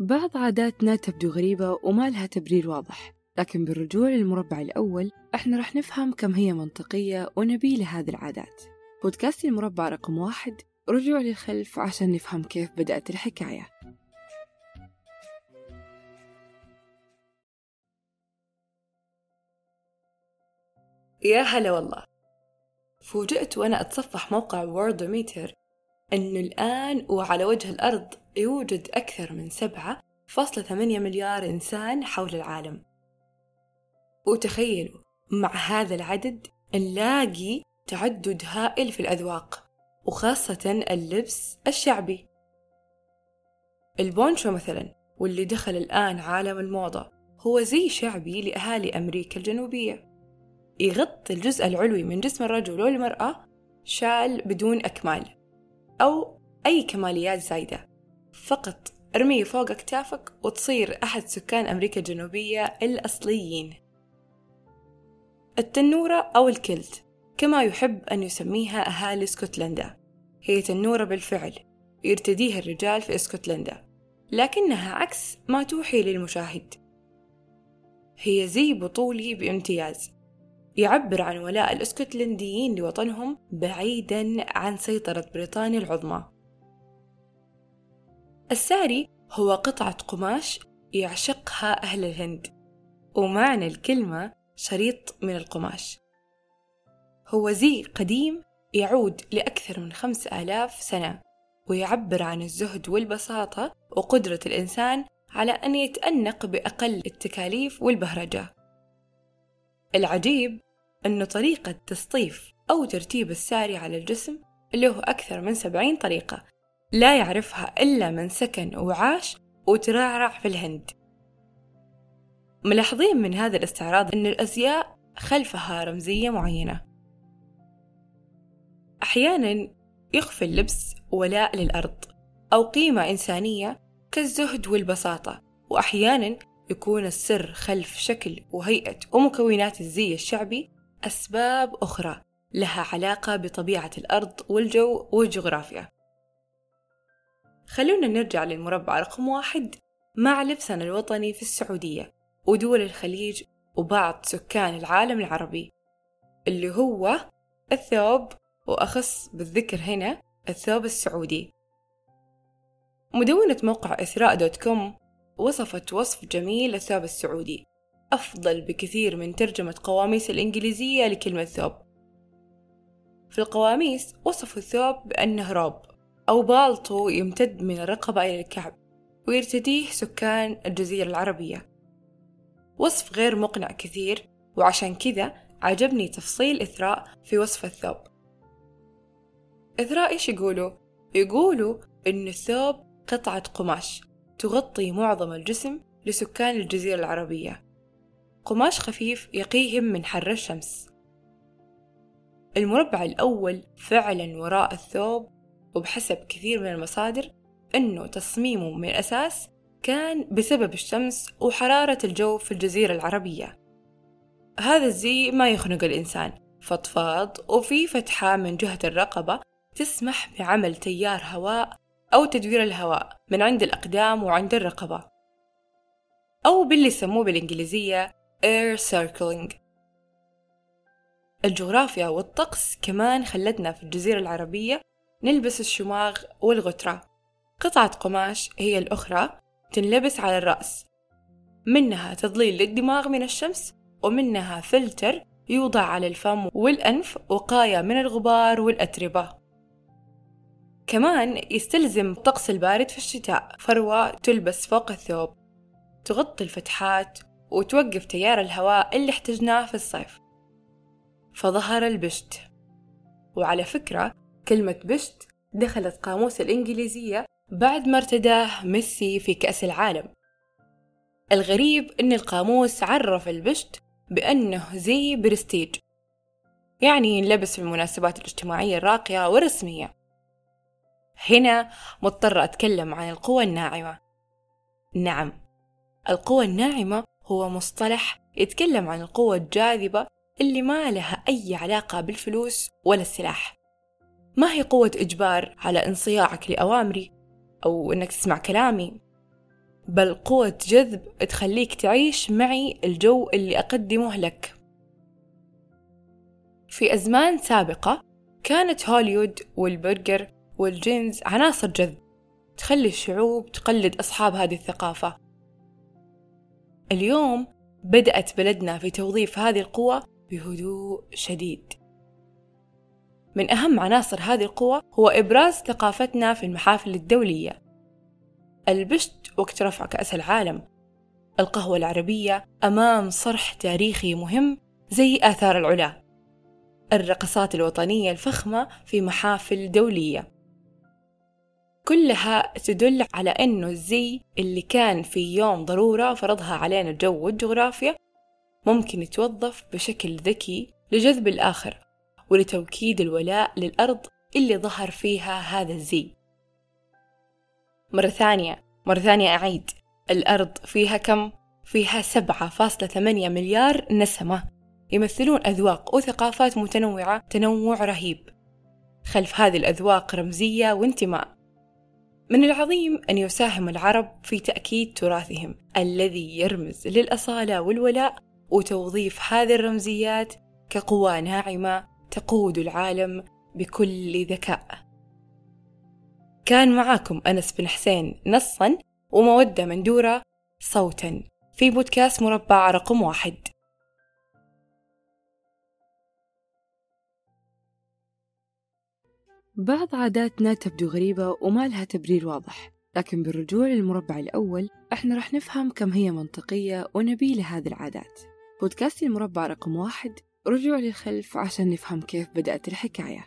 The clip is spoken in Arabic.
بعض عاداتنا تبدو غريبة وما لها تبرير واضح لكن بالرجوع للمربع الأول إحنا راح نفهم كم هي منطقية ونبيلة هذه العادات. بودكاست المربع رقم واحد رجوع للخلف عشان نفهم كيف بدأت الحكاية. يا هلا والله. فوجئت وأنا أتصفح موقع ووردوميتر أنه الآن وعلى وجه الأرض يوجد أكثر من سبعة فاصلة ثمانية مليار إنسان حول العالم. وتخيلوا مع هذا العدد نلاقي تعدد هائل في الأذواق وخاصة اللبس الشعبي. البونشو مثلا واللي دخل الآن عالم الموضة هو زي شعبي لأهالي أمريكا الجنوبية. يغطي الجزء العلوي من جسم الرجل والمرأة شال بدون أكمال. أو أي كماليات زايدة. فقط ارميه فوق أكتافك وتصير أحد سكان أمريكا الجنوبية الأصليين. التنورة أو الكلت كما يحب أن يسميها أهالي اسكتلندا هي تنورة بالفعل يرتديها الرجال في اسكتلندا لكنها عكس ما توحي للمشاهد. هي زي بطولي بامتياز. يعبر عن ولاء الاسكتلنديين لوطنهم بعيدا عن سيطرة بريطانيا العظمى. الساري هو قطعة قماش يعشقها أهل الهند ومعنى الكلمة شريط من القماش. هو زي قديم يعود لأكثر من خمس آلاف سنة ويعبر عن الزهد والبساطة وقدرة الإنسان على أن يتأنق بأقل التكاليف والبهرجة. العجيب أن طريقة تسطيف أو ترتيب الساري على الجسم له أكثر من سبعين طريقة لا يعرفها إلا من سكن وعاش وترعرع في الهند. ملاحظين من هذا الاستعراض أن الأزياء خلفها رمزية معينة. أحيانا يخفي اللبس ولاء للأرض أو قيمة إنسانية كالزهد والبساطة وأحيانا يكون السر خلف شكل وهيئة ومكونات الزي الشعبي أسباب أخرى لها علاقة بطبيعة الأرض والجو والجغرافيا. خلونا نرجع للمربع رقم واحد مع لبسنا الوطني في السعودية ودول الخليج وبعض سكان العالم العربي اللي هو الثوب وأخص بالذكر هنا الثوب السعودي. مدونة موقع إثراء dot com وصفت وصف جميل للثوب السعودي. أفضل بكثير من ترجمة قواميس الإنجليزية لكلمة ثوب. في القواميس وصفوا الثوب بأنه روب أو بالطو يمتد من الرقبة إلى الكعب ويرتديه سكان الجزيرة العربية. وصف غير مقنع كثير وعشان كذا عجبني تفصيل إثراء في وصف الثوب. إثراء إيش يقولوا؟ يقولوا إن الثوب قطعة قماش. تغطي معظم الجسم لسكان الجزيرة العربية. قماش خفيف يقيهم من حر الشمس. المربع الأول فعلا وراء الثوب وبحسب كثير من المصادر أنه تصميمه من الأساس كان بسبب الشمس وحرارة الجو في الجزيرة العربية. هذا الزي ما يخنق الإنسان فضفاض وفي فتحة من جهة الرقبة تسمح بعمل تيار هواء أو تدوير الهواء من عند الأقدام وعند الرقبة. أو باللي يسموه بالإنجليزية air circling. الجغرافيا والطقس كمان خلتنا في الجزيرة العربية نلبس الشماغ والغترة. قطعة قماش هي الأخرى تنلبس على الرأس. منها تضليل للدماغ من الشمس ومنها فلتر يوضع على الفم والأنف وقاية من الغبار والأتربة. كمان يستلزم الطقس البارد في الشتاء. فروة تلبس فوق الثوب تغطي الفتحات وتوقف تيار الهواء اللي احتجناه في الصيف. فظهر البشت. وعلى فكرة كلمة بشت دخلت قاموس الإنجليزية بعد ما ارتداه ميسي في كأس العالم. الغريب أن القاموس عرف البشت بأنه زي برستيج يعني ينلبس في المناسبات الاجتماعية الراقية والرسمية. هنا مضطرة أتكلم عن القوى الناعمة. نعم القوى الناعمة هو مصطلح يتكلم عن القوة الجاذبة اللي ما لها أي علاقة بالفلوس ولا السلاح. ما هي قوة إجبار على انصياعك لأوامري أو إنك تسمع كلامي؟ بل قوة جذب تخليك تعيش معي الجو اللي أقدمه لك. في أزمان سابقة كانت هوليوود والبرجر والجينز عناصر جذب تخلي الشعوب تقلد أصحاب هذه الثقافة. اليوم بدأت بلدنا في توظيف هذه القوة بهدوء شديد. من أهم عناصر هذه القوة هو إبراز ثقافتنا في المحافل الدولية. البشت وقت رفع كأس العالم. القهوة العربية أمام صرح تاريخي مهم زي آثار العلا. الرقصات الوطنية الفخمة في محافل دولية. كلها تدل على أنه الزي اللي كان في يوم ضرورة فرضها علينا الجو والجغرافيا ممكن يتوظف بشكل ذكي لجذب الآخر ولتوكيد الولاء للأرض اللي ظهر فيها هذا الزي. مرة ثانية مرة ثانية أعيد. الأرض فيها كم؟ فيها سبعة فاصلة ثمانية مليار نسمة. يمثلون أذواق وثقافات متنوعة تنوع رهيب. خلف هذه الأذواق رمزية وانتماء. من العظيم أن يساهم العرب في تأكيد تراثهم الذي يرمز للأصالة والولاء وتوظيف هذه الرمزيات كقوى ناعمة تقود العالم بكل ذكاء. كان معاكم أنس بن حسين نصا ومودة مندورة صوتا في بودكاست مربع رقم واحد. بعض عاداتنا تبدو غريبة وما لها تبرير واضح لكن بالرجوع للمربع الأول إحنا رح نفهم كم هي منطقية ونبيلة هذه العادات. بودكاست المربع رقم واحد رجوع للخلف عشان نفهم كيف بدأت الحكاية.